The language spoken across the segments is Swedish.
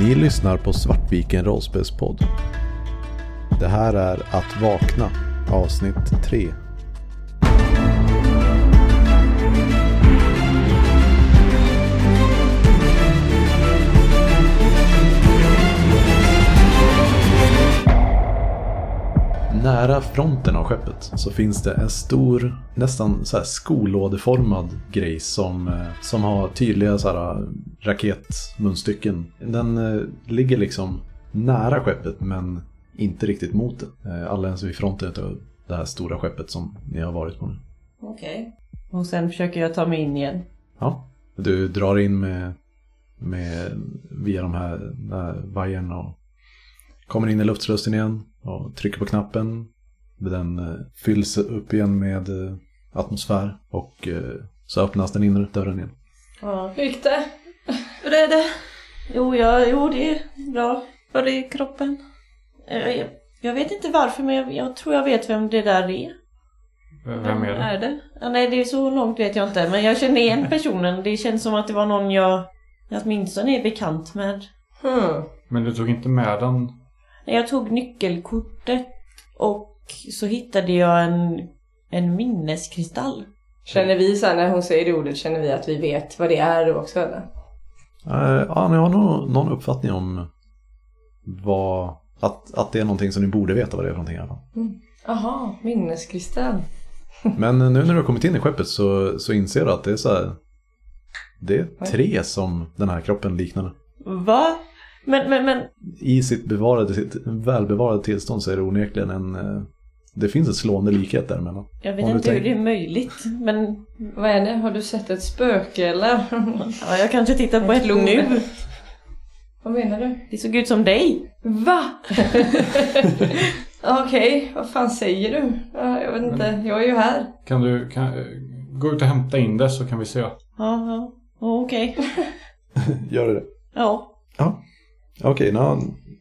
Ni lyssnar på Svartviken rollspelspodd. Det här är Att vakna, avsnitt 3. Nära fronten av skeppet så finns det en stor, nästan så här skolådeformad grej som, eh, som har tydliga så här raketmunstycken. Den eh, ligger liksom nära skeppet men inte riktigt mot det. Eh, Alldeles vid fronten av det här stora skeppet som ni har varit på nu. Okej. Och sen försöker jag ta mig in igen. Ja, du drar in med, med via de här, här vajern och kommer in i luftslussen igen och trycker på knappen. Den eh, fylls upp igen med eh, atmosfär och eh, så öppnas den inre dörren igen. Ja. Hur gick det? Hur är det? Jo, ja, jo det är bra. Var är kroppen? Jag, jag vet inte varför men jag, jag tror jag vet vem det där är. Vem är det? är det? Ja, nej, det är så långt vet jag inte. Men jag känner igen personen. Det känns som att det var någon jag åtminstone är bekant med. Hmm. Men du tog inte med den? Jag tog nyckelkortet och så hittade jag en, en minneskristall. Känner vi så här, när hon säger det ordet, känner vi att vi vet vad det är också eller? Eh, Ja, ni har nog någon uppfattning om vad, att, att det är någonting som ni borde veta vad det är för någonting i alla fall. Jaha, minneskristall. Men nu när du har kommit in i skeppet så, så inser du att det är så här, det är tre som den här kroppen liknade. Va? Men, men, men I sitt bevarade, sitt välbevarade tillstånd så är det onekligen en, eh, det finns ett slående likhet däremellan. jag vet Om du inte hur tänker- det är möjligt. Men Vad är det? Har du sett ett spöke eller? ja, jag kanske tittar på En ett klon. nu. vad menar du? Det såg ut som dig. Va? Okej, vad fan säger du? Ja, jag vet inte, jag är ju här. Kan du kan, gå ut och hämta in det så kan vi se. Ja, ja. Okej. Gör det det? Ja. Ja. Okej, okay,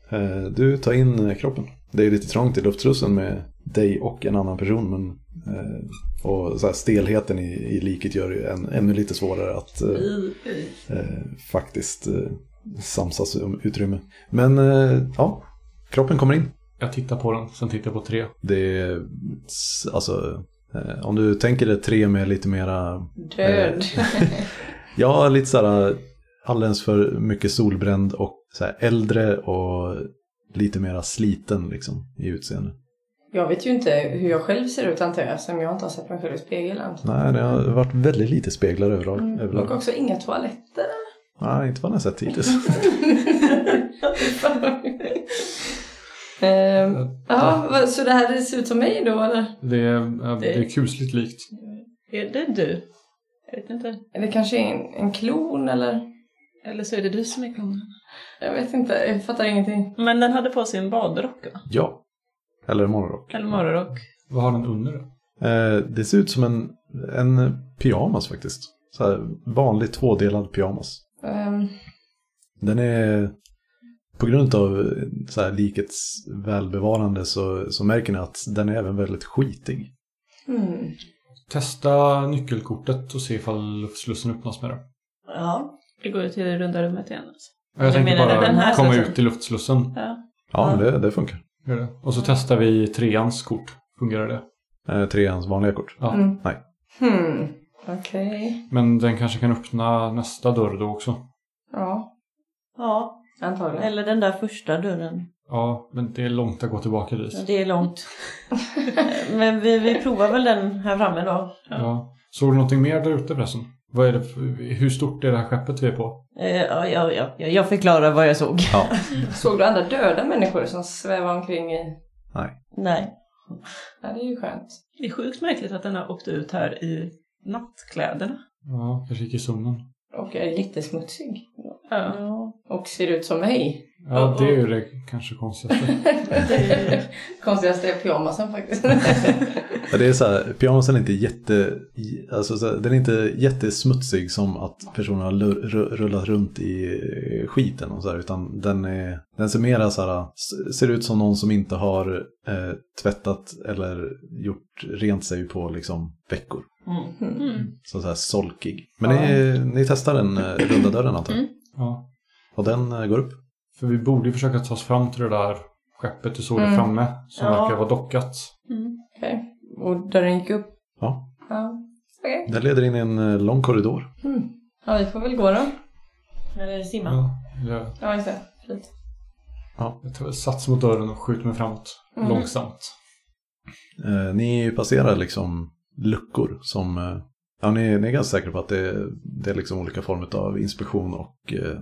eh, du tar in eh, kroppen. Det är ju lite trångt i luftstrussen med dig och en annan person. Men, eh, och så här stelheten i, i liket gör det än, ännu lite svårare att eh, eh, faktiskt eh, samsas om utrymme. Men eh, ja, kroppen kommer in. Jag tittar på den, sen tittar jag på tre. Det är, alltså, eh, om du tänker dig tre med lite mera Död. Ja, lite såhär alldeles för mycket solbränd och så här äldre och lite mera sliten liksom i utseende. Jag vet ju inte hur jag själv ser ut antar jag, eftersom jag inte har sett mig själv i spegeln. Nej, det har varit väldigt lite speglar överlag. Och överlag. också inga toaletter. Nej, inte vad jag har sett hittills. Ehm, ja, vad- så det här ser ut som mig då eller? Det är, det är kusligt likt. Är det du? Jag vet inte. Eller kanske en, en klon eller? Eller så är det du som är klonen. Jag vet inte, jag fattar ingenting. Men den hade på sig en badrock va? ja. Eller morgonrock. Eller morgonrock. Vad har den under då? Eh, det ser ut som en, en pyjamas faktiskt. Så här, vanlig tvådelad pyjamas. Ehm, Den är, på grund av eh, så här, likets välbevarande så, så märker ni att den är även väldigt skitig. hmm. Testa nyckelkortet och se ifall luftslussen öppnas med det. Ja. Det går ju till det runda rummet igen alltså. Jag Jag tänkte bara den här komma slussen. ut i luftslussen. Ja. Ja, Ja. Det, det funkar. Gör det. Och så testar vi treans kort. Fungerar det? Eh, treans vanliga kort. Ja. Mm. Nej. Hmm. Okej. Men den kanske kan öppna nästa dörr då också. Ja, Ja. antagligen. Eller den där första dörren. Ja, men det är långt att gå tillbaka dit. Det är långt. Men vi, vi provar väl den här framme då. Ja. Såg du någonting mer där ute förresten? Vad är det för, hur stort är det här skeppet vi är på? Eh, Ja, ja, ja, ja, jag förklarar vad jag såg. Ja. Såg du andra döda människor som svävar omkring i... Nej. Nej. Ja, det är ju skönt. Det är sjukt märkligt att den har åkt ut här i nattkläderna. Ja, kanske gick i sömnen. Och är jättesmutsig. Ja. Ja. Och ser ut som mig. Ja, det är ju det kanske konstigaste. Konstigaste är pyjamasen faktiskt. Ja, Det är så här, pyjamasen är inte jätte, alltså så här, den är inte jättesmutsig som att personen har rullat runt i skiten och så här, utan den, är, den ser mera så här, ser ut som någon som inte har eh, tvättat eller gjort rent sig på liksom veckor. Mm. Mm. Så, så här solkig. Men ni, ni testar den eh, runda dörren antar jag? Mm. Ja. Och den eh, går upp. För vi borde ju försöka ta oss fram till det där skeppet du såg där Mm. framme. Som Ja. verkar vara dockat. Mm. Okej. Och dörren gick upp? Ja. Ja. Okej. Det leder in i en eh, lång korridor. Mm. Ja, vi får väl gå då. Eller simma. Ja. Jag, Ja, just det. Fint. jag tar väl sats mot dörren och skjuter mig framåt. Mm. Långsamt. Eh, ni passerar liksom luckor som... Eh, ja, ni, ni är ganska säkra på att det, det är liksom olika former av inspektion och eh,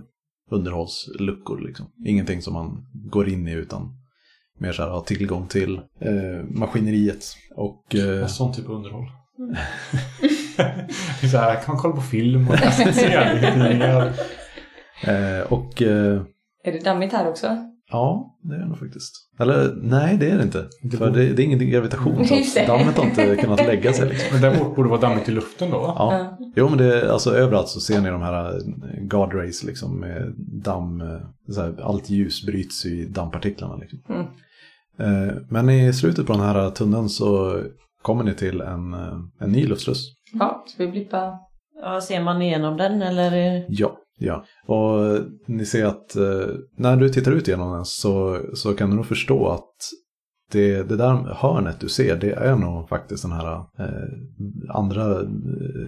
underhållsluckor. Liksom. Ingenting som man går in i utan mer så här ha tillgång till eh, maskineriet. Och eh, En sån typ av underhåll. Är så här, kan man kolla på film och läsa serietidningar. eh, och eh, Är det dammigt här också? Ja, det är det nog faktiskt. Eller nej, det är det inte. Det För borde- det, det är ingen gravitation så dammet har inte kunnat lägga sig. Liksom. Men däremot borde det vara dammigt i luften då va? Ja. Jo men det, alltså överallt så ser ni de här eh, guard rays liksom med damm, eh, så här, allt ljus bryts i dammpartiklarna liksom. Mm. Eh, Men i slutet på den här tunneln så kommer ni till en, en ny luftsluss. Ja, ska vi blippa? Ja, ser man igenom den eller? Ja, ja. Och eh, ni ser att eh, när du tittar ut genom den så, så kan du nog förstå att det, det där hörnet du ser det är nog faktiskt den här eh, andra eh,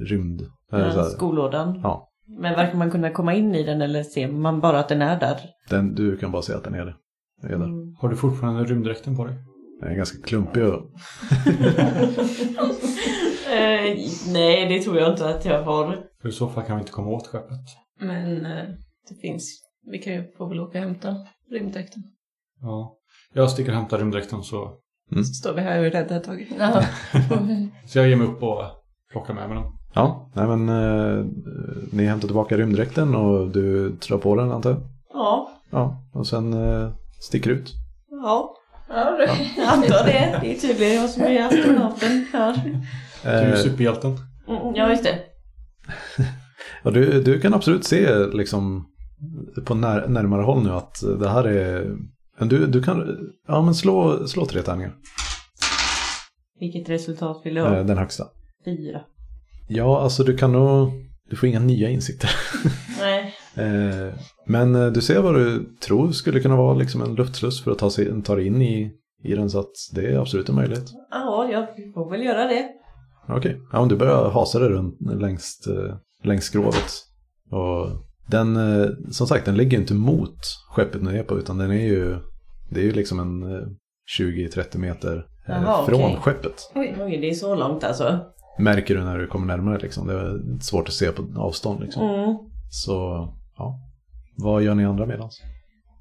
rymd... här- skolådan? Ja. Men verkar man kunna komma in i den eller ser man bara att den är där? Den, du kan bara se att den är det. Är där. Mm. Har du fortfarande rymddräkten på dig? Den är ganska klumpig och Eh, nej, det tror jag inte att jag har. För i så fall kan vi inte komma åt skeppet. Men eh, det finns, vi kan ju få väl åka och hämta rymddräkten. Ja. Jag sticker och hämtar rymddräkten så, Så står vi här och är rädda ett tag. Ja. så jag ger mig upp och plockar med mig den. Ja, nej men eh, ni hämtar tillbaka rymddräkten och du drar på den antar jag? Ja, Ja, och sen eh, sticker ut. ja. ja, det- Jag antar det. Det är tydligen jag som är astronauten här. Du är ju Eh, superhjälten. Mm, ja, just det. Och du, du kan absolut se liksom på när, närmare håll nu att det här är... men Du, du kan, ja men slå, slå tre tärningar. Vilket resultat vill du ha? Eh, den högsta. Fyra. Ja, alltså du kan nog, du får inga nya insikter. Nej. Eh, men eh, du ser vad du tror skulle kunna vara liksom en luftsluss för att ta, sig, ta dig in i, i den så att det är absolut en möjlighet. Ja, jag får väl göra det. Okej, ja, men du börjar hasa dig runt längs, eh, längs skrovet. Och den, eh, som sagt, den ligger ju inte mot skeppet på utan den är ju, det är ju liksom en eh, 20-30 meter eh, Jaha, från okej. skeppet. Oj, oj, det är så långt alltså. Märker du när du kommer närmare liksom. Det är svårt att se på avstånd liksom. Mm. Så, ja. Vad gör ni andra medans?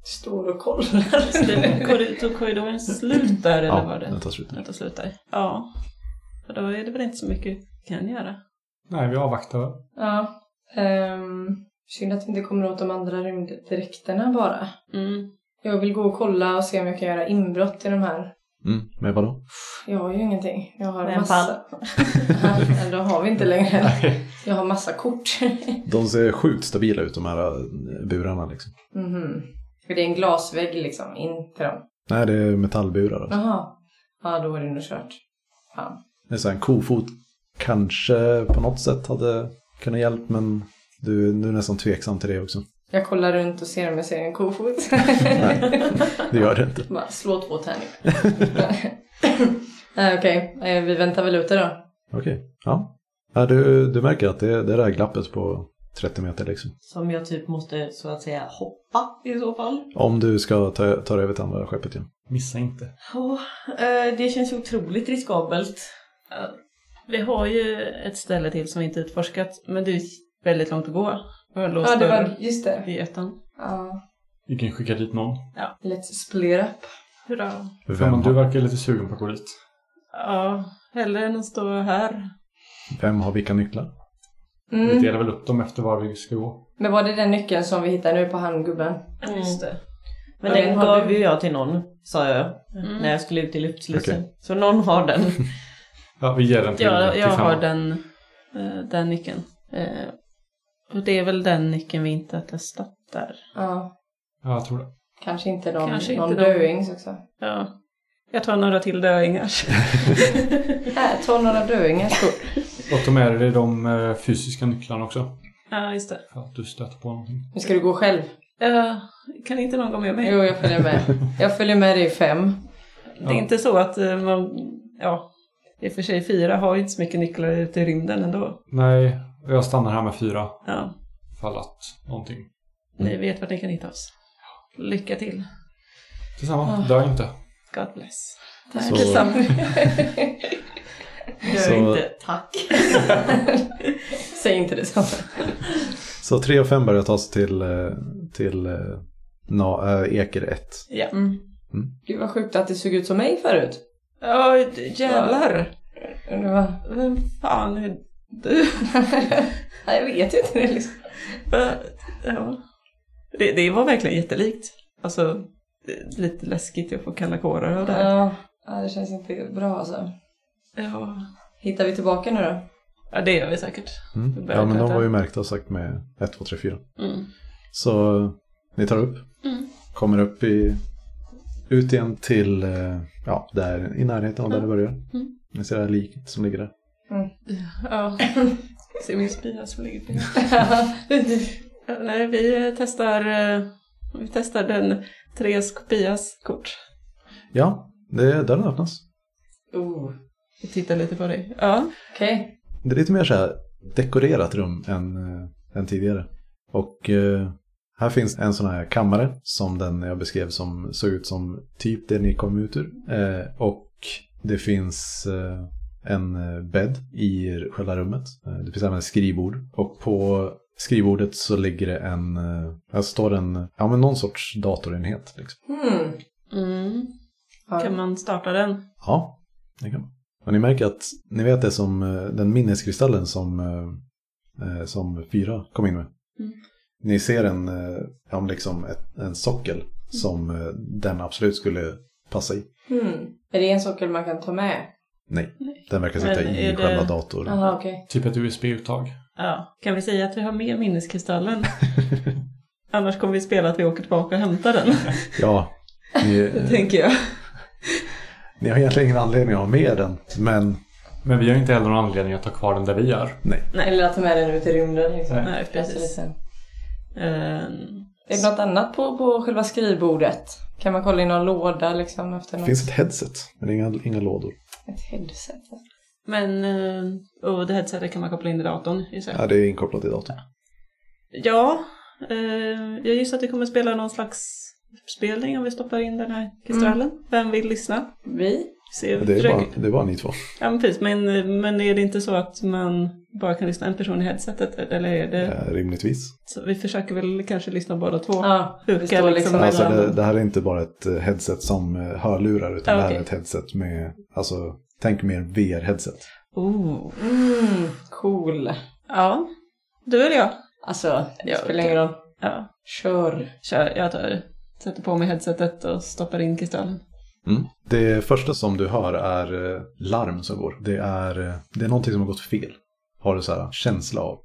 Står och kollar. Korri- tog korridoren slut där eller Ja, var det? den tar slut. Den tar slut där. Ja. Och då är det väl inte så mycket vi kan göra. Nej, vi avvaktar. Ja. Um, synd att vi inte kommer åt de andra rymddräkterna bara. Mm. Jag vill gå och kolla och se om jag kan göra inbrott i de här. Mm, med vadå? Jag har ju ingenting. Jag har Med massa... Då har vi inte längre. Nej. Jag har massa kort. De ser sjukt stabila ut de här eh, burarna liksom. Mhm. För det är en glasvägg liksom, in till dem. Nej, det är metallburar. Alltså. Jaha. Ja, då är det nog kört. Fan. Det är så här, en kofot kanske på något sätt hade kunnat hjälpa men du, du är nästan tveksam till det också. Jag kollar runt och ser om jag ser en kofot. Nej, det gör det inte. Bara slå två tärningar. Nej, Okej, Eh, vi väntar väl ute då. Okej, ja. ja du, du märker att det, det är det här glappet på 30 meter liksom. Som jag typ måste så att säga hoppa i så fall. Om du ska ta, ta dig över till andra skeppet igen. Missa inte. Eh, det känns otroligt riskabelt. Ja. Vi har ju ett ställe till som vi inte utforskat. Men det är väldigt långt att gå. Vi har låst Ja, det var just det. i ettan. Ja. Vi kan skicka dit någon. Let's split up. Hurra. Vem, du verkar lite sugen på att gå dit. Ja, hellre än att stå här. vem har vilka nycklar? Vi Mm. delar väl upp dem efter var vi ska gå. Men var det den nyckeln som vi hittade nu på handgubben? Mm. Just det. Men Ja, den gav ju jag till någon, sa jag. Mm. När jag skulle ut i luftslussen. Okej. Så någon har den. Ja, vi ger den till, Ja, till jag femman. har den, eh, den nyckeln. Eh, och det är väl den nyckeln vi inte har testat där. Ja. Ja, jag tror det. Kanske inte de, Kanske någon inte de. döings också. Ja. Jag tar några till döingars. Här, ta några döingar. Och ta med dig de eh, fysiska nycklarna också. ja, just det. För att du stöter på någonting. Nu ska du gå själv. Ja, kan inte någon gå med mig? Jo, jag följer med. Jag följer med dig i fem. Det är inte så att man, ja, i och för sig fyra har ju inte så mycket nycklar ute i rymden ändå. Nej, jag stannar här med fyra. Ja, Fall att någonting. ni vet vart ni kan hitta oss. Lycka till. Detsamma, Ah. dö inte. God bless. Så- Detsamma. Gör Så- inte tack. Säg inte det så. Så 3 och 5 börjar ta sig till, eh, till eh, na, äh, Eker 1. Ja. Mm. Gud vad sjukt att det såg ut som mig förut. Ja, jävlar. Var... Vem fan är du? Nej, jag vet inte det liksom. Va? Ja. Det, det var verkligen jättelikt. Alltså, lite läskigt att få kalla kårar av det här. Ja, ja, det känns inte bra alltså. Ja. Hittar vi tillbaka nu då? ja, det gör vi säkert. Mm. Vi Ja, men de var ju märkta sagt med 1, 2, 3, 4. Mm. Så ni tar upp, Mm. kommer upp i, ut igen till, eh, ja, där i närheten av där det börjar. Mm. Ni ser det här liket som ligger där. Ja. Se min spya som ligger på ja, Nej, vi testar, eh, vi testar den Therese kopias kort. Ja, det, dörren öppnas. oh. Vi tittar lite på dig. Ja. Okej. Det är lite mer så här dekorerat rum än, eh, än tidigare. Och eh, här finns en sån här kammare som den jag beskrev som såg ut som typ det ni kom ut ur. Eh, och det finns eh, en eh, bädd i själva rummet. Det finns även ett skrivbord. Och på skrivbordet så ligger det en, här står en, ja men någon sorts datorenhet. Liksom. Hmm. Mm. Ja. Kan man starta den? Ja, det kan man. Och ni märker att ni vet det som den minneskristallen som, som fyra kom in med. Mm. Ni ser en, eh, ja, liksom ett, en sockel som eh, den absolut skulle passa i. Hmm. Är det en sockel man kan ta med? Nej, Nej. den verkar sitta Men i det- själva datorn. Jaha, okej. Typ ett USB-uttag. Ja. Kan vi säga att vi har med minneskristallen? Annars kommer vi spela att vi åker tillbaka och hämtar den. Ja, ni, tänker jag. ni har egentligen ingen anledning att ha med den, men Men vi har inte heller någon anledning att ta kvar den där vi är. nej. Eller att ta med den ut i rymden liksom. Nej. Nej, precis. Ehm, Är det något annat på, på själva skrivbordet? Kan man kolla i någon låda liksom efter Det något? finns ett headset, men inga, inga lådor. Ett headset? Men, eh, och det headsetet kan man koppla in i datorn gissar jag. Ja, det är inkopplat i datorn. Ja, eh, jag gissar att vi kommer spela någon slags spelning om vi stoppar in den här kristallen. Vem vill lyssna? Vi? Se, Det är, bara, det är bara ni två. Ja, men precis. Men, men är det inte så att man bara kan lyssna en person i headsetet? Eller är det... Eh, rimligtvis. Så vi försöker väl kanske lyssna båda två. Ja, vi står liksom liksom Alltså mellan- det, det här är inte bara ett eh, headset som eh, hörlurar utan Ah, det här är ett headset med, alltså tänk mer VR-headset. Oh. Mm, cool. Ja, du eller jag? Alltså, det Ja, spelar ingen roll. Ja, Kör. kör. Jag tar, sätter på mig headsetet och stoppar in kristallen. Mm. Det första som du hör är eh, larm som går. Det är, eh, det är någonting som har gått fel. Har du så här känsla av.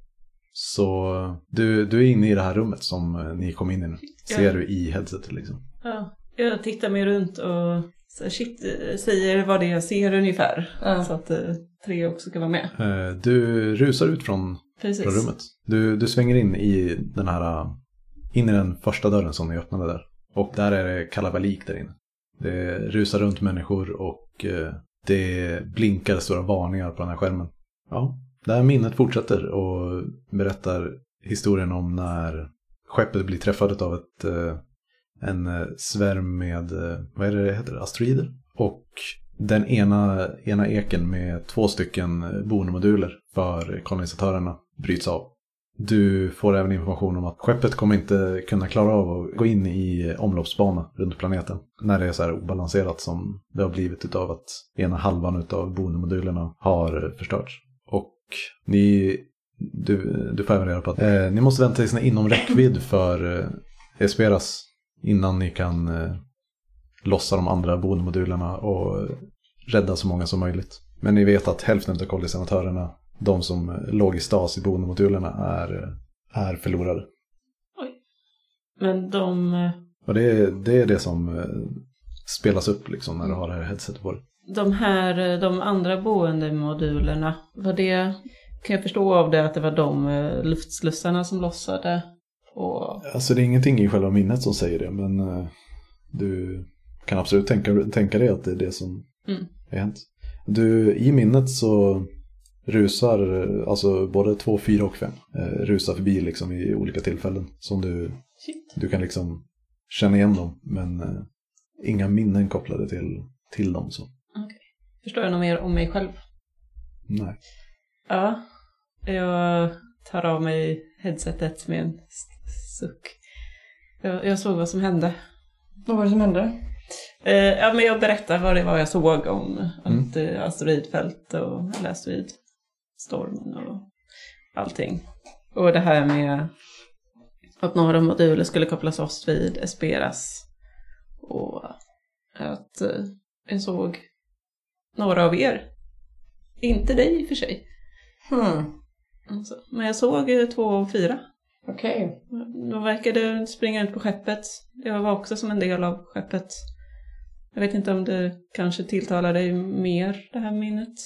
Så eh, du, du är inne i det här rummet som ni kom in i nu. Ser Ja. du i headsetet liksom. Ja, jag tittar mig runt och så, shit, säger vad det är jag ser ungefär. Ja. Så att tre också ska vara med. Du rusar ut från, Precis. från rummet. Du, du svänger in i den här, in i den första dörren som ni öppnade där. Och där är det kalabalik där inne. Det rusar runt människor och eh, det blinkar stora varningar på den här skärmen. Ja, det här minnet fortsätter och berättar historien om när skeppet blir träffat av ett, eh, en eh, svärm med, vad är det det heter, asteroider. Och den ena, ena eken med två stycken bonemoduler för kolonisatörerna bryts av. Du får även information om att skeppet kommer inte kunna klara av att gå in i omloppsbana runt planeten. När det är så här obalanserat som det har blivit utav att ena halvan utav boendemodulerna har förstörts. Och ni, du, du får även reda på att eh, ni måste vänta tills ni är inom räckvidd för eh, Esperas innan ni kan eh, lossa de andra boendemodulerna och rädda så många som möjligt. Men ni vet att hälften av kollisenatörerna, de som låg i stas i bonemodulerna, är, är förlorade. Men de, eh, Och det är det, är det som eh, spelas upp liksom när du har det här headsetet på dig. de här, eh, de andra boendemodulerna, var det, kan jag förstå av det att det var de luftslussarna som lossade Och Alltså det är ingenting i själva minnet som säger det, men du kan absolut tänka, tänka dig att det är det som Mm. är hänt. Du, i minnet så rusar, alltså både två, fyra och fem, eh, rusar förbi liksom i olika tillfällen. Som du, shit. du kan liksom känna igen dem, men eh, inga minnen kopplade till, till dem. Så. Förstår jag något mer om mig själv? Nej. Ja. Jag tar av mig headsetet med en suck. Jag, jag såg vad som hände. Vad var det som hände? Eh, ja, men jag berättar vad det var jag såg om att eh, asteroidfält och eller asteroidstormen och allting. Och det här med att några moduler skulle kopplas oss vid Esperas. Och att eh, jag såg några av er. Inte dig i och för sig. Hmm. Alltså, men jag såg eh, två och fyra. Okej. De verkade springa ut på skeppet. Jag var också som en del av skeppet. Jag vet inte om det kanske tilltalar dig mer, det här minnet.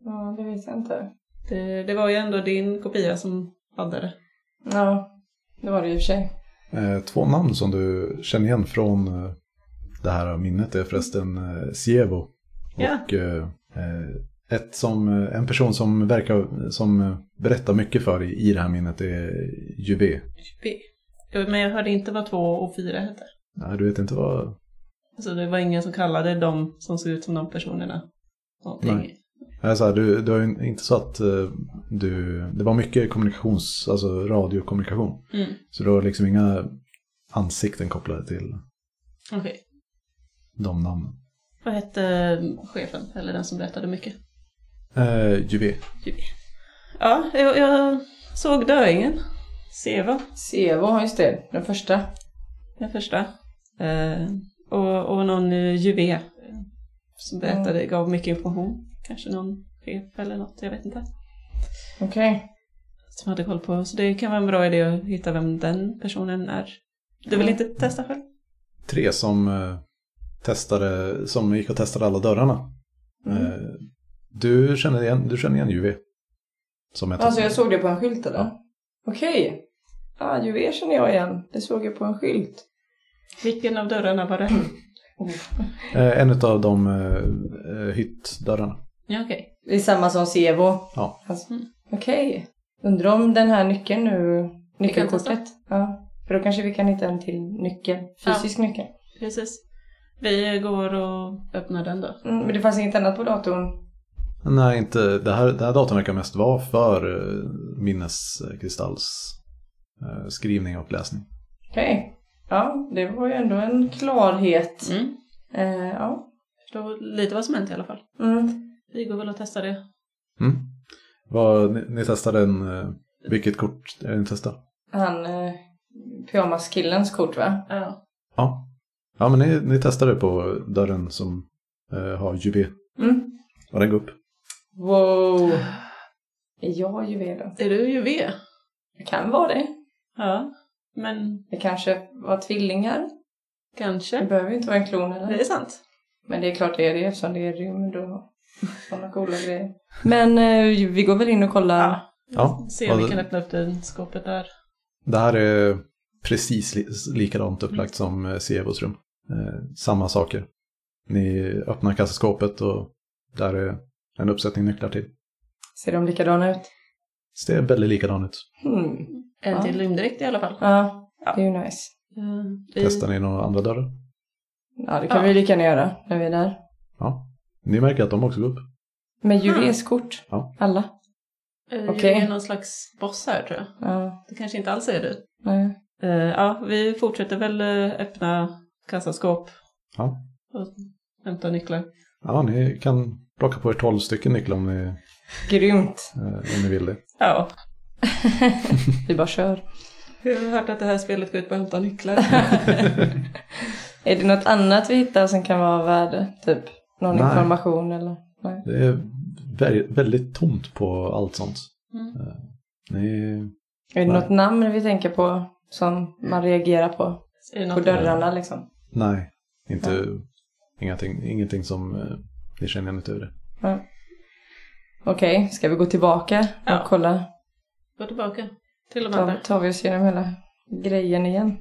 Ja, det vet jag inte. Det, det var ju ändå din kopia som hade det. Ja, det var det i och för sig. Eh, två namn som du känner igen från eh, det här minnet är förresten eh, Sievo. Ja. Och ett som, en person som verkar som berättar mycket för i, i det här minnet är Juve. B. Men jag hörde inte vad två och fyra hette. Nej, du vet inte vad... Alltså det var ingen som kallade dem som såg ut som de personerna. Någonting. Nej. Nej, så här, du, du har ju inte så att eh, du... Det var mycket kommunikations, alltså radiokommunikation. Mm. Så du har liksom inga ansikten kopplade till Okej. de namnen. Vad hette chefen, eller den som berättade mycket? Eh, Juve. Ja, jag, jag såg döingen. Seva. Sevo, just det. Den första. Den första. Eh, och, och någon eh, juve eh, som berättade, gav mycket information. Kanske någon chef eller något, jag vet inte. Okej. Som hade koll på. Så det kan vara en bra idé att hitta vem den personen är. Du vill inte testa själv? Tre som eh, testade, som gick och testade alla dörrarna. Mm. Eh, du känner igen, du känner igen Juve. Som Alltså jag såg det på en skylt eller? Okej. Ja, Juve känner jag igen. Det såg jag på en skylt. Vilken av dörrarna var det? eh, en av de hyttdörrarna. Ja, okej. Det är samma som Sevo. Ja. Alltså, Okej. Undrar om den här nyckeln nu, nyckelkortet. Ja. För då kanske vi kan hitta en till nyckel. Fysisk nyckel. Precis. Vi går och öppnar den då. Mm, men det fanns inget annat på datorn. Nej, inte, det här, det här datorn verkar mest vara för eh, minneskristalls eh, skrivning och läsning. Okej. Ja, det var ju ändå en klarhet. Mm. Eh, ja. Förstår lite vad som hänt i alla fall. Mm. Vi går väl och testar det. Mm. Vad, ni, ni testade en, eh, vilket kort är det ni testade? Han, eh, pyjamaskillens kort va? Ja. Ja. Ja, men ni, ni testade på dörren som eh, har Juve. Mm. Och den går upp. Wow. Är jag juvel då? Är du juve? Det kan vara det. Ja. Men Det kanske var tvillingar. Det kanske. behöver ju inte vara en klon Det eller? är sant. Men det är klart det är det eftersom det är rymd och sådana coola grejer. Men eh, vi går väl in och kollar. Ja. Se om vi kan öppna upp det skåpet där. Det här är precis li likadant upplagt som eh, Sevos rum. Eh, samma saker. Ni öppnar kassaskåpet och där är en uppsättning nycklar till. Ser de likadana ut? Är väldigt likadant ut. Hmm. En Ja. till rymddräkt i alla fall. Ja, Ja. det är ju nice. Vi- Testar ni några andra dörrar? Ja, det kan Ja. vi lika gärna göra när vi är där. Ja. Ni märker att de också går upp. Med jureskort. Ja. Alla. eh, Okej. Det är någon slags boss här tror jag. Ja, Det kanske inte alls är du. nej. Eh, ja, vi fortsätter väl eh, öppna kassaskåp. Ja. Och hämta nycklar. Ja, ni kan plocka på er 12 stycken nycklar om ni, Grymt. om ni vill det. Ja. Vi bara kör. Jag har hört att det här spelet går ut på att hämta nycklar. Är det något annat vi hittar som kan vara av värde? Typ någon Nej. information eller? Nej. Det är vä- väldigt tomt på allt sånt. Mm. Eh, Ni, Är det Nej. något namn vi tänker på som man reagerar på? Är det På dörrarna liksom? nej, inte, ingenting, ingenting som eh, ni känner igen utöver det. Ja. Okej, ska vi gå tillbaka och Ja. kolla? Gå tillbaka till de Tar, andra. tar vi oss igenom hela grejen igen.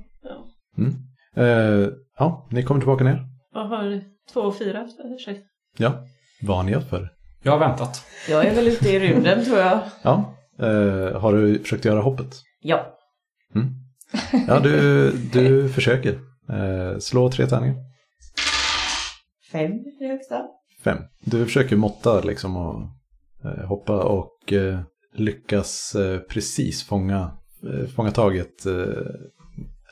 Mm. Eh, ja, ni kommer tillbaka ner. Jag har två och fyra. Ursäkta. Ja. Vad har ni gjort för? Jag har väntat. Jag är väl ute i rymden tror jag. Ja. Eh, har du försökt göra hoppet? Ja. Mm. Ja, du, du försöker. Eh, slå tre tärningar. Fem är det högsta. Fem. Du försöker måtta liksom och eh, hoppa och eh, lyckas eh, precis fånga, eh, fånga tag i ett eh,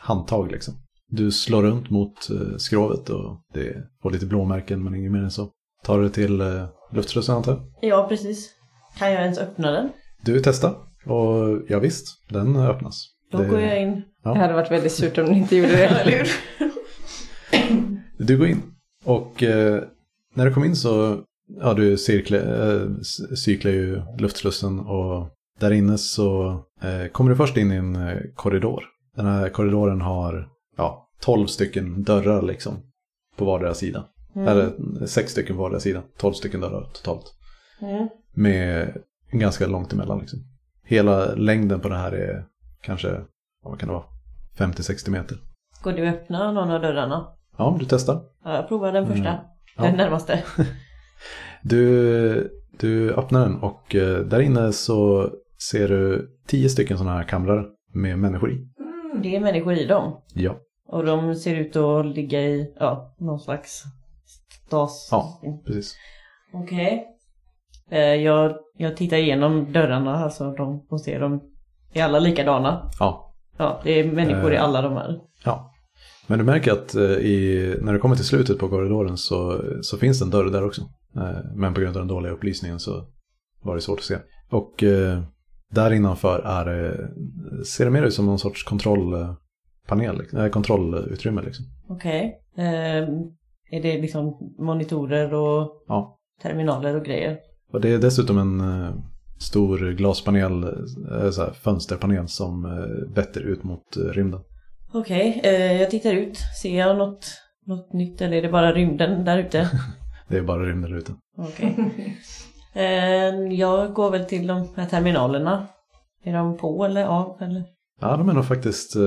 handtag liksom. Du slår runt mot eh, skrovet och det får lite blåmärken men inget mer än så. Tar det till eh, luftslussen antar jag? Ja, precis. Kan jag ens öppna den? Du testar och ja, visst, den öppnas. Då Det- går jag in. Ja. Det hade varit väldigt surt om ni inte gjorde det. Eller hur? Du går in och eh, när du kommer in så, ja du cirkla, eh, cyklar ju luftslussen och där inne så eh, kommer du först in i en eh, korridor. Den här korridoren har, ja, 12 stycken dörrar liksom på vardera sida. Eller eh, sex stycken på vardera sida, 12 stycken dörrar totalt. Mm. Med ganska långt emellan liksom. Hela längden på det här är kanske, vad kan det vara, 50-60 meter. Går du öppna någon av dörrarna? Ja, du testar. Ja, jag provar den första. Mm. Ja. Den närmaste. Du, du öppnar den och eh, där inne så ser du tio stycken sådana här kamrar med människor i. Det är människor i dem. Ja. Och de ser ut att ligga i, ja, någon slags stas. Ja, precis. Okej. Eh, jag, jag tittar igenom dörrarna, alltså de får se dem. Är alla likadana? Ja. Ja, det är människor i Eh. alla de här. ja. Men du märker att eh, i, när du kommer till slutet på korridoren så, så finns det en dörr där också. Eh, Men på grund av den dåliga upplysningen så var det svårt att se. Och eh, där innanför är ser det mer ut som någon sorts kontrollpanel, liksom, äh, kontrollutrymme liksom. Okej. Ehm, är det liksom monitorer och Ja. terminaler och grejer? Och det är dessutom en eh, stor glaspanel, eh, här, fönsterpanel som eh, vetter ut mot eh, rymden. Okej, eh, jag tittar ut. Ser jag något, något nytt eller är det bara rymden där ute? Det är bara rymden där ute. Okej. Eh, jag går väl till de här terminalerna. Är de på eller av eller? Ja, de är nog faktiskt, eh,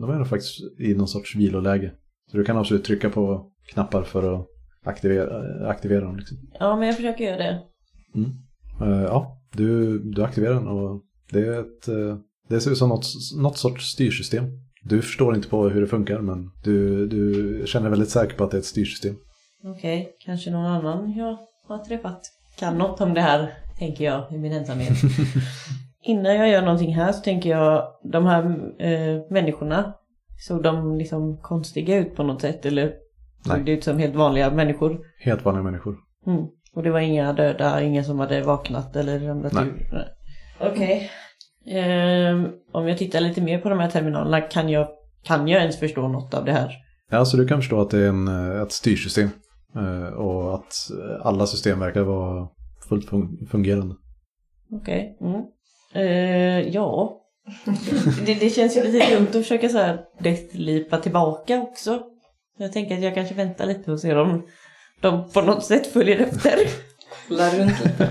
de är nog faktiskt i någon sorts viloläge. Så du kan absolut trycka på knappar för att aktivera, aktivera dem. Liksom. Ja, men jag försöker göra det. Eh, Ja, du, du aktiverar den och det är ett, eh, det ser ut som något, något sorts styrsystem. Du förstår inte på hur det funkar men du, du känner dig väldigt säker på att det är ett styrsystem. Okej, kanske någon annan jag har träffat kan något om det här, tänker jag i min ensamhet. Innan jag gör någonting här så tänker jag, de här eh, människorna, såg de liksom konstiga ut på något sätt eller Nej. såg det ut som helt vanliga människor? Helt vanliga människor. Mm. Och det var inga döda, inga som hade vaknat eller ramlat Nej. ur? Nej. Okej. Ehm, om jag tittar lite mer på de här terminalerna, kan jag, kan jag ens förstå något av det här? Ja, så du kan förstå att det är en, eh, ett styrsystem. eh, Och att eh, alla system verkar vara fullt fun- fungerande. Okej. Mm. Eh, ja. det, det känns ju lite dumt att försöka så här deathlipa tillbaka också. Jag tänker att jag kanske väntar lite och ser om de på något sätt följer efter. Kolla runt lite.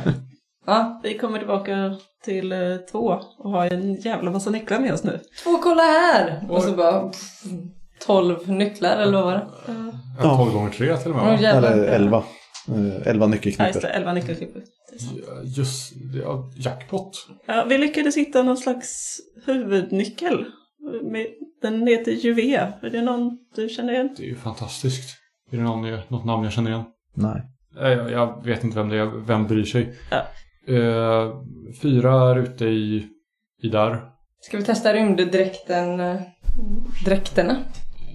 Ja, Vi kommer tillbaka till eh, två och har en jävla massa nycklar med oss nu. två kolla här! Och så bara pff, 12 nycklar eller vad var det? Ja. 12 gånger 3 till och med va? Eller elva. Eh, Elva Ja, just det, nyckelknippor. Ja, Just det, ja, jackpot. Ja, vi lyckades hitta någon slags huvudnyckel. Den heter Juvé. Är det någon du känner igen? Det är ju fantastiskt. Är det någon, något namn jag känner igen? Nej. Nej, Jag, jag vet inte vem det är. Vem bryr sig? Ja. Eh, fyra är ute i, i där. Ska vi testa rymddräkten, eh, dräkterna?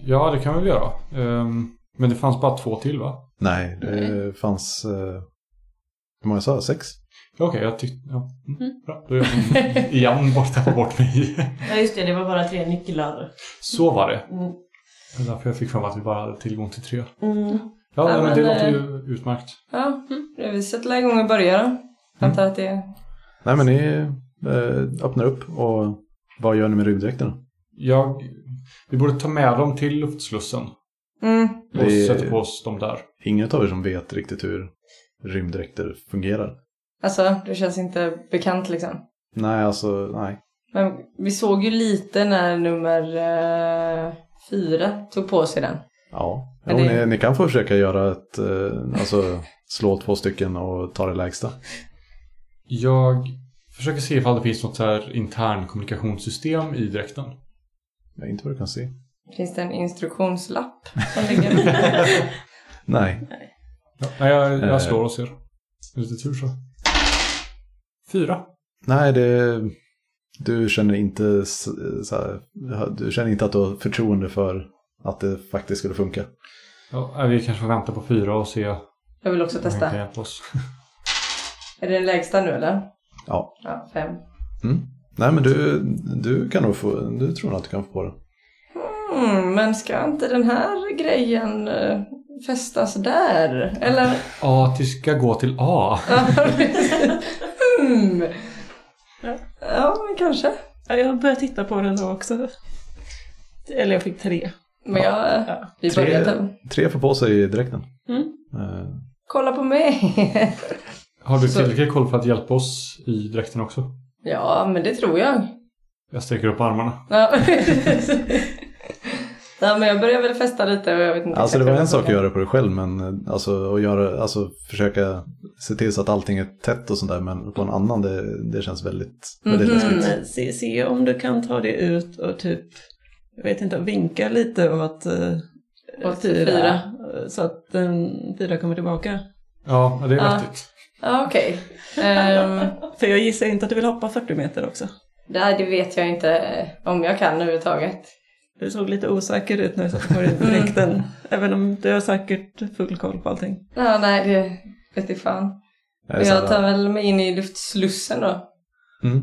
Ja, det kan vi väl göra. Ehm, men det fanns bara två till va? Nej, det fanns... eh, Hur många sa jag? Sex? Okej, jag tyckte... Ja. Mm. Bra, då är jag igen bort, bort mig. Ja just det, det var bara tre nycklar. Så var det. Mm. Det är därför jag fick för mig att vi bara hade tillgång till tre. Mm. Ja, Ja, men, men, det låter eh, ju utmärkt. Ja, vi sätter igång och börjar då. Antar att det är... Nej, men ni eh, öppnar upp och vad gör ni med rymddräkterna? Jag, vi borde ta med dem till luftslussen. Mm. Och Det- sätta på oss dem där. Ingen av er som vet riktigt hur rymddräkter fungerar. Alltså, det känns inte bekant liksom. Nej, alltså nej. Men vi såg ju lite när nummer eh, fyra tog på sig den. Ja, Men jo, det- ni, ni kan få försöka göra ett, eh, alltså slå två stycken och ta det lägsta. Jag försöker se ifall det finns något så här intern kommunikationssystem i dräkten. Ja, inte vad du kan se. Finns det en instruktionslapp som ligger? Nej, Ja, nej, jag, Eh. jag slår och ser. Lite tur så. Fyra. nej det, du känner inte så här, du känner inte att du har förtroende för att det faktiskt skulle funka. Ja, nej, vi kanske får vänta på fyra och se Jag vill också testa. Är det den lägsta nu eller? Ja. Ja, fem. Mm. Nej men du, du kan nog få, du tror nog att du kan få på det. Mm, men ska inte den här grejen eh, fästas där? Eller? A till ska gå till A. mm. Ja. Ja, men kanske. Ja, jag började titta på den då också. Eller jag fick tre. Men jag, Ja. vi Tre, tre får på sig dräkten. Mm. Eh, Kolla på mig! Har du Så- tillräcklig koll för att hjälpa oss i dräkten också? ja, men det tror jag. Jag sträcker upp armarna. Ja. ja, men jag börjar väl fästa lite och jag vet inte Alltså det var en sak att göra på dig själv men eh, alltså att göra, alltså försöka se till så att allting är tätt och sånt där men på en annan det, det känns väldigt, väldigt Mhm. läskigt. Se, se om du kan ta det ut och typ, jag vet inte, vinka lite åt uh, Åt fyra. fyra. eh, Så att den fyra kommer tillbaka. Ja, det är Ja. vettigt. Ja, okej. Ehm, För jag gissar inte att du vill hoppa 40 meter också. här, det vet jag inte om jag kan överhuvudtaget. Du såg lite osäker ut när du satt på dig dräkten. Även om du har säkert full koll på allting. Ja, nej, det vet jag fan. Så Jag tar väl mig in i luftslussen då. mm.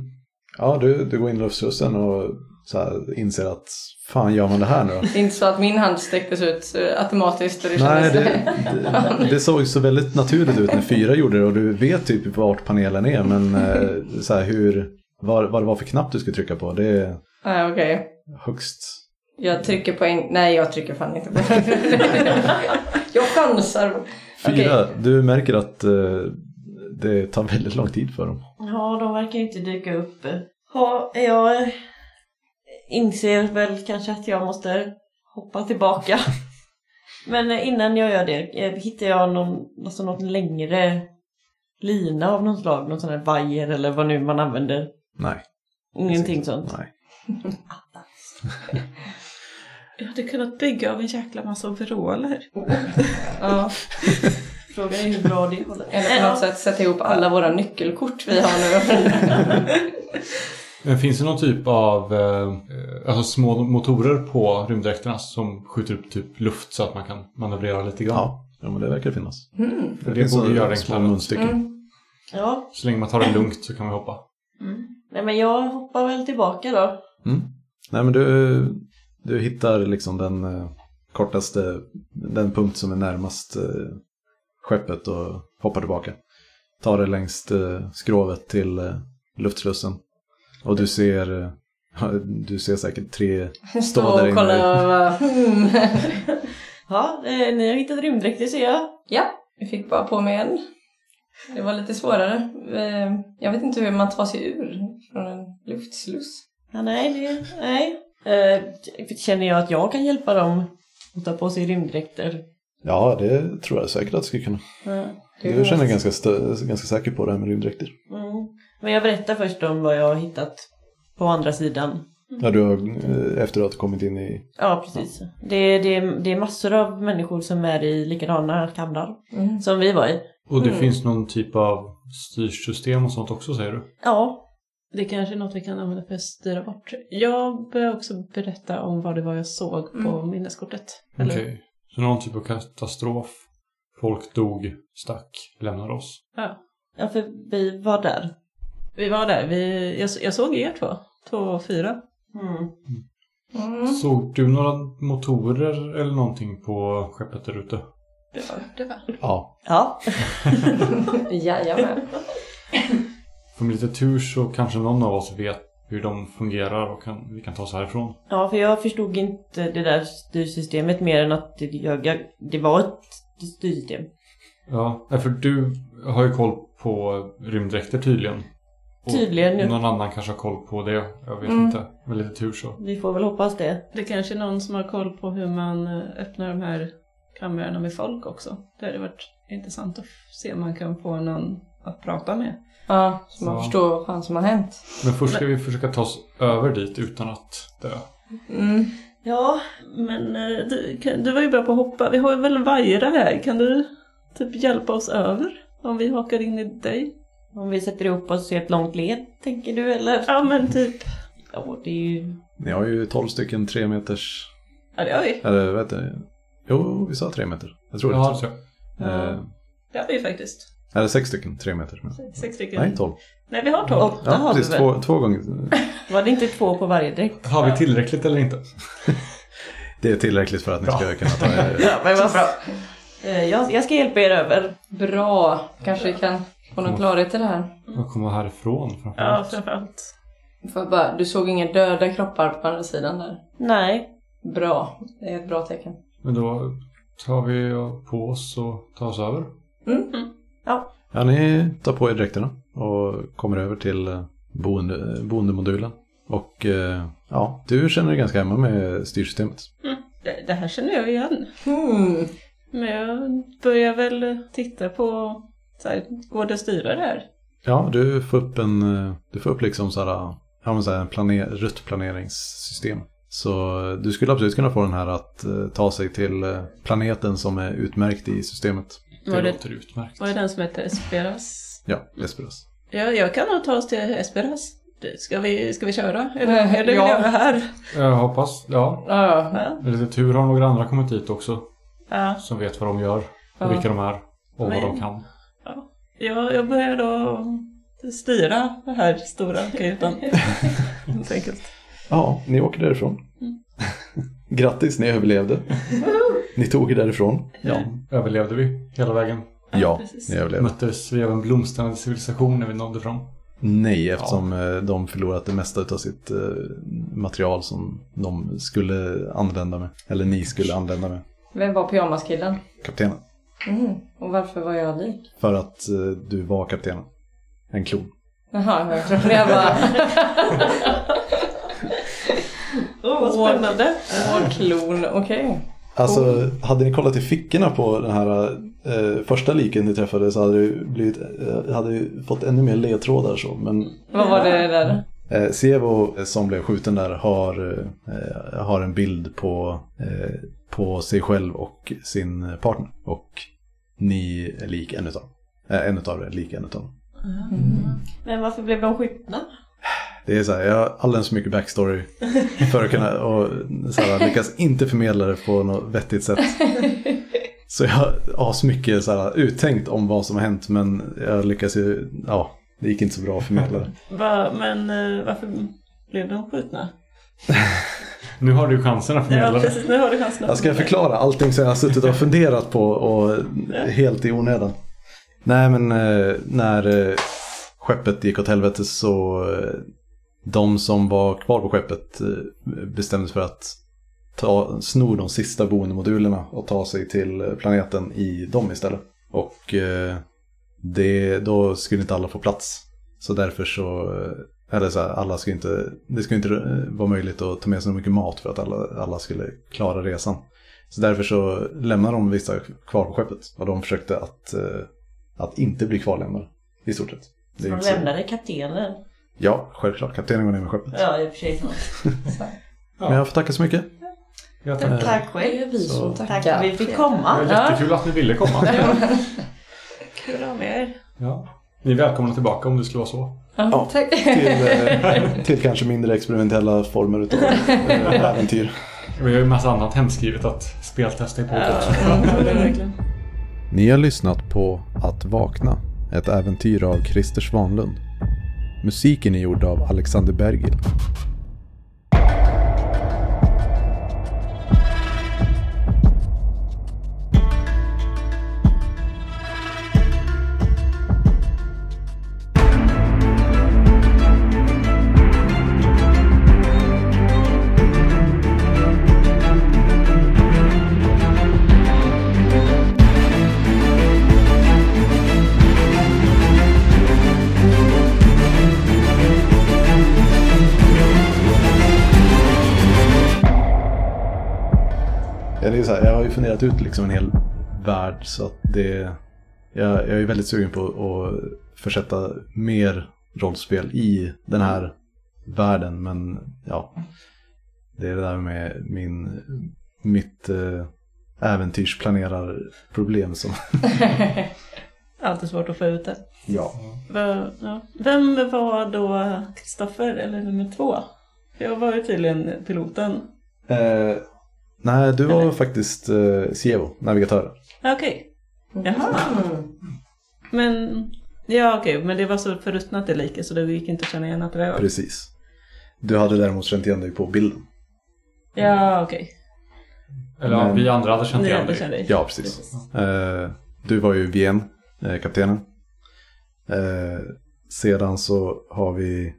Ja, du, du går in i luftslussen och så här inser att fan gör man det här nu då? Det är inte så att min hand sträcktes ut eh, automatiskt och det Nej, det, det, det såg så väldigt naturligt ut när fyra gjorde det och du vet typ vart panelen är men eh, så här hur, vad, vad det var för knapp du skulle trycka på det är Ja, okej. högst. Jag trycker på en... Nej, jag trycker fan inte på Jag chansar. Fyra, du märker att eh, det tar väldigt lång tid för dem. Ja, de verkar inte dyka upp. Ja, jag inser väl kanske att jag måste hoppa tillbaka. Men innan jag gör det, eh, hittar jag någon, alltså något längre lina av något slag? Någon sån här vajer eller vad nu man använder? Nej. Ingenting sånt? Nej. Jag hade kunnat bygga av en jäkla massa overaller. Ja. Frågan är hur bra det håller. Eller på något sätt sätta ihop alla våra nyckelkort vi har nu. Men finns det någon typ av eh, alltså små motorer på rymddräkterna som skjuter upp typ luft så att man kan manövrera lite grann? Ja, ja men det verkar finnas. Mm. För det finns borde göra det små enklare. Mm. Ja, Så länge man tar det lugnt så kan vi hoppa. nej men jag hoppar väl tillbaka då. Mm. Nej men du, du hittar liksom den eh, kortaste, den punkt som är närmast eh, skeppet och hoppar tillbaka. Tar det längs eh, skrovet till luftslussen. Och du ser, du ser säkert tre Stå stå där inne. kolla och bara, hmm. Ja, ni har hittat rymddräkter ser jag. Ja, jag fick bara på mig en. Det var lite svårare. Jag vet inte hur man tar sig ur från en luftsluss. Ja, nej, det, nej. Eh, känner jag att jag kan hjälpa dem att ta på sig rymddräkter? Ja, det tror jag säkert att du skulle kunna. Ja. Du känner ganska, ganska säker på det här med rymddräkter. Mm. Men jag berättar först om vad jag har hittat på andra sidan. Ja, du har eh, efter att ha kommit in i... Ja, precis. Det, det, det är massor av människor som är i likadana kamrar Mm. som vi var i. Och det Mm. finns någon typ av styrsystem och sånt också säger du? Ja, Det kanske är något vi kan använda för att styra bort. Jag börjar också berätta om vad det var jag såg på Mm. minneskortet. Okej. Eller? Så någon typ av katastrof. Folk dog, stack, lämnade oss. Ja. ja för vi var där. Vi var där. Vi, jag, jag såg er två. Två och fyra. Mm. Mm. Såg du några motorer eller någonting på skeppet där ute? Det var det. Var. Ja, Ja, Jajamän. Med lite tur så kanske någon av oss vet hur de fungerar och kan, vi kan ta oss härifrån. ja, för jag förstod inte det där styrsystemet mer än att det, jag, jag, det var ett styrsystem. Ja, för du har ju koll på rymddräkter tydligen. Och Tydligen nu. Någon annan kanske har koll på det. Jag vet Mm. inte. Med lite tur så. Vi får väl hoppas det. Det är kanske är någon som har koll på hur man eh, öppnar de här kamrarna med folk också. Det hade varit intressant att se om man kan få någon att prata med. Ja, så man Ja. förstår vad fan som har hänt. Men först ska vi försöka ta oss över dit utan att dö. Mm. Ja, men eh, du, kan, du var ju bra på att hoppa. Vi har ju väl vajra här. Kan du typ hjälpa oss över? Om vi hakar in i dig? Om vi sätter ihop oss i ett långt led, tänker du eller? Ja, men typ. Ja, det är ju... Ni har ju 12 stycken tre meters... Ja, det har vi. Eller vet du? Jo, vi sa tre meter. Jag tror det. Ja, Ja, det tror jag. eh, Det har vi faktiskt. Eller sex stycken tre meter. Sex stycken. nej, 12. Nej, vi har tolv. Åtta Ja, har vi precis. väl? Två, två gånger. Var det inte två på varje dräkt? Har vi tillräckligt eller inte? Det är tillräckligt för att ni Bra. ska kunna ta er. Ja, men vad bra. Eh, Jag, jag ska hjälpa er över. Bra. Kanske vi kan få någon klarhet i det här. Jag kommer härifrån Ja, framförallt. framförallt. För bara, du såg inga döda kroppar på andra sidan där. Nej. Bra. Det är ett bra tecken. Men då tar vi på oss och tar oss över. Ja, ni tar på er dräkterna och kommer över till eh, boende, boendemodulen. Och eh, ja, du känner dig ganska hemma med styrsystemet. Det, det här känner jag igen. Hmm. Men jag börjar väl titta på, så här, går det att styra det här? Ja, du får upp en, eh, du får upp liksom sådär, ja men såhär en planer, ruttplaneringssystem. Så du skulle absolut kunna få den här att ta sig till planeten som är utmärkt i systemet. Det, Var det, låter utmärkt. var det den som heter Esperas? Ja, Esperas. Ja, jag kan nog ta oss till Esperas. Ska vi, ska vi köra? Eller är det ja. vi gör här? Jag hoppas, ja. Ja, ja. Ja. Lite tur har några andra kommit dit också. ja. Som vet vad de gör. Och Ja. vilka de är. Och Men- vad de kan. Jag, jag börjar då styra den här stora kajutan. Helt enkelt. Ja, ni åker därifrån. Grattis, ni överlevde. Ni tog er därifrån. Ja, Överlevde vi hela vägen? ja precis. ni överlevde. Möttes vi av en blomstrande civilisation när vi nådde fram? Nej, eftersom eh, de förlorat det mesta av sitt eh, material som de skulle använda med. Eller ni skulle använda med. Vem var pyjamaskillen? Kaptenen. Mm. Och varför var jag lik? För att eh, du var kaptenen. En klon. Jaha, jag trodde jag bara... Åh, vad spännande. Vårdklon, okej. Alltså, hade ni kollat i fickorna på den här eh, första liken ni träffade så hade det blivit, eh, hade ju fått ännu mer ledtrådar så. Men Vad var det där? eh, Sevo eh, som blev skjuten där har, eh, har en bild på, eh, på sig själv och sin partner. Och ni är lik en utav eh, En utav er lik en utav dem. Men varför blev de skjutna? Det är så här, jag har alldeles för mycket backstory för att kunna och så här, lyckas inte förmedla det på något vettigt sätt. Så jag har asmycket så här, uttänkt om vad som har hänt men jag lyckas ju, ja, det gick inte så bra att förmedla det. Va, men eh, varför blev de skjutna? Nu har du chansen att Ja, förmedla det. precis. Nu har du chansen. Jag ska förklara allting som jag har suttit och funderat på och helt i onödan. Nej men eh, när eh, skeppet gick åt helvete så de som var kvar på skeppet eh, bestämde sig för att ta, sno de sista boendemodulerna och ta sig till eh, planeten i dem istället. Och eh, det, då skulle inte alla få plats. Så därför så, eller så här, alla skulle inte, det skulle inte vara möjligt att ta med sig så mycket mat för att alla, alla skulle klara resan. Så därför så lämnade de vissa kvar på skeppet och de försökte att, att inte bli kvarlämnade i stort sett. Är De så- lämnade kaptenen. Ja, självklart. Kaptenen går ner med skeppet. Ja, i och för sig. Men jag får tacka så mycket. Jag tackar. Tack Det själv. är vi Så- som Tack tackar. vi fick Det komma. var jättekul att ni ville komma. Kul att ha med er. Ja. Ni är välkomna tillbaka om det skulle vara så. Ja, tack. Till, eh, till kanske mindre experimentella former av eh, äventyr. Vi har ju en massa annat hemskrivet att speltesta i på också. Det. Ni har lyssnat på Att vakna, ett äventyr av Christer Svanlund. Musiken är gjord av Alexander Bergil. Funderat ut liksom en hel värld så att det... Jag, jag är väldigt sugen på att försätta mer rollspel i den här världen men ja. Det är det där med min, mitt äh, äventyrsplanerarproblem som... Alltid svårt att få ut det. Ja. Vem var då Kristoffer, eller nummer två? Jag var ju tydligen piloten. Eh, nej, du var Eller? faktiskt eh, Sievo, navigatör. Ja, Okej. Jaha. Men, ja okej, men det var så förruttnat det liket så det gick inte att känna igen att det var jag. Precis. Du hade däremot känt igen dig på bilden. Ja, okej. Eller ja, Men- vi andra hade känt Ni igen dig. kände dig. Ja, precis. Eh, du var ju Vien, eh, kaptenen. Eh, sedan så har vi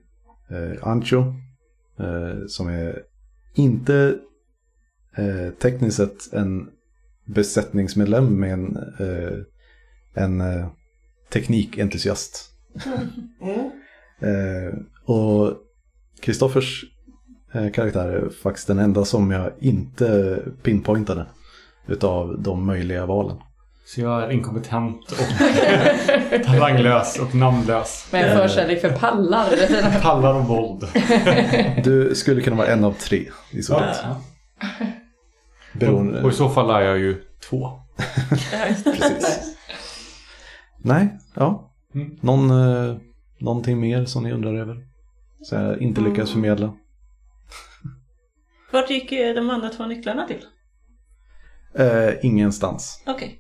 eh, Ancho, eh, som är inte eh, tekniskt sett en besättningsmedlem, men eh, en eh, teknikentusiast. Eh, och Kristoffers eh, karaktär är faktiskt den enda som jag inte pinpointade utav de möjliga valen. Så jag är inkompetent och talanglös och namnlös. Med en förkärlek för pallar. Pallar och våld. Du skulle kunna vara en av tre i så fall. Ja. Beroende... Och i så fall är jag ju två. Precis. Nej, ja. Mm. Någon, eh, någonting mer som ni undrar över? Så jag inte lyckats förmedla. Vart gick eh, de andra två nycklarna till? Eh, ingenstans. Okej.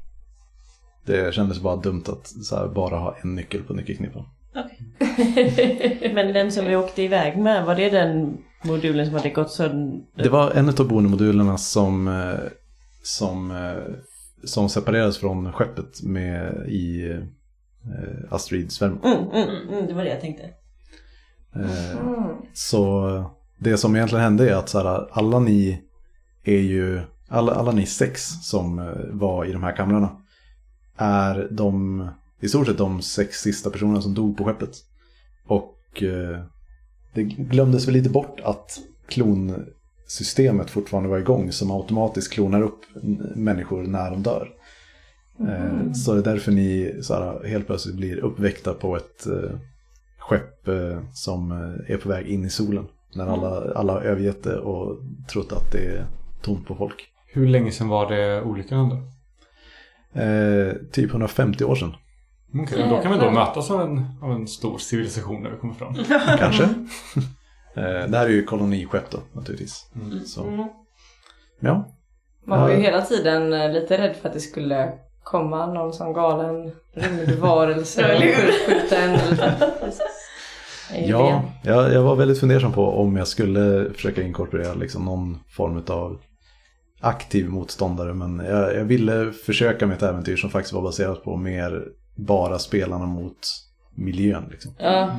Det kändes bara dumt att så här, bara ha en nyckel på nyckelknippan. okej. Men den som vi åkte iväg med, var det den modulen som hade gått sönder? Det var en av boendemodulerna som, eh, som, eh, som separerades från skeppet med i eh, asteroidsvärmen. Mm, mm, mm, det var det jag tänkte. Eh, Mm. Så det som egentligen hände är att så här, alla ni är ju, alla, alla ni sex som eh, var i de här kamrarna är de, i stort sett de sex sista personerna som dog på skeppet. Och eh, det glömdes väl lite bort att klonsystemet fortfarande var igång som automatiskt klonar upp människor när de dör. Eh, Så det är därför ni så här, helt plötsligt blir uppväckta på ett eh, skepp eh, som är på väg in i solen. När alla, alla har övergett det och trott att det är tomt på folk. Hur länge sedan var det olyckan ändå? Eh, typ 150 år sedan, Okej, då kan vi då mötas av en, av en stor civilisation när vi kommer fram. kanske. eh, det här är ju koloniskepp då, naturligtvis. Så, Mm. ja. Man var ju Ja. hela tiden eh, lite rädd för att det skulle komma någon sån galen rymdvarelse Ja, jag, jag var väldigt fundersam på om jag skulle försöka inkorporera liksom någon form av aktiv motståndare. Men jag, jag ville försöka med ett äventyr som faktiskt var baserat på mer bara spelarna mot miljön. Liksom. Ja,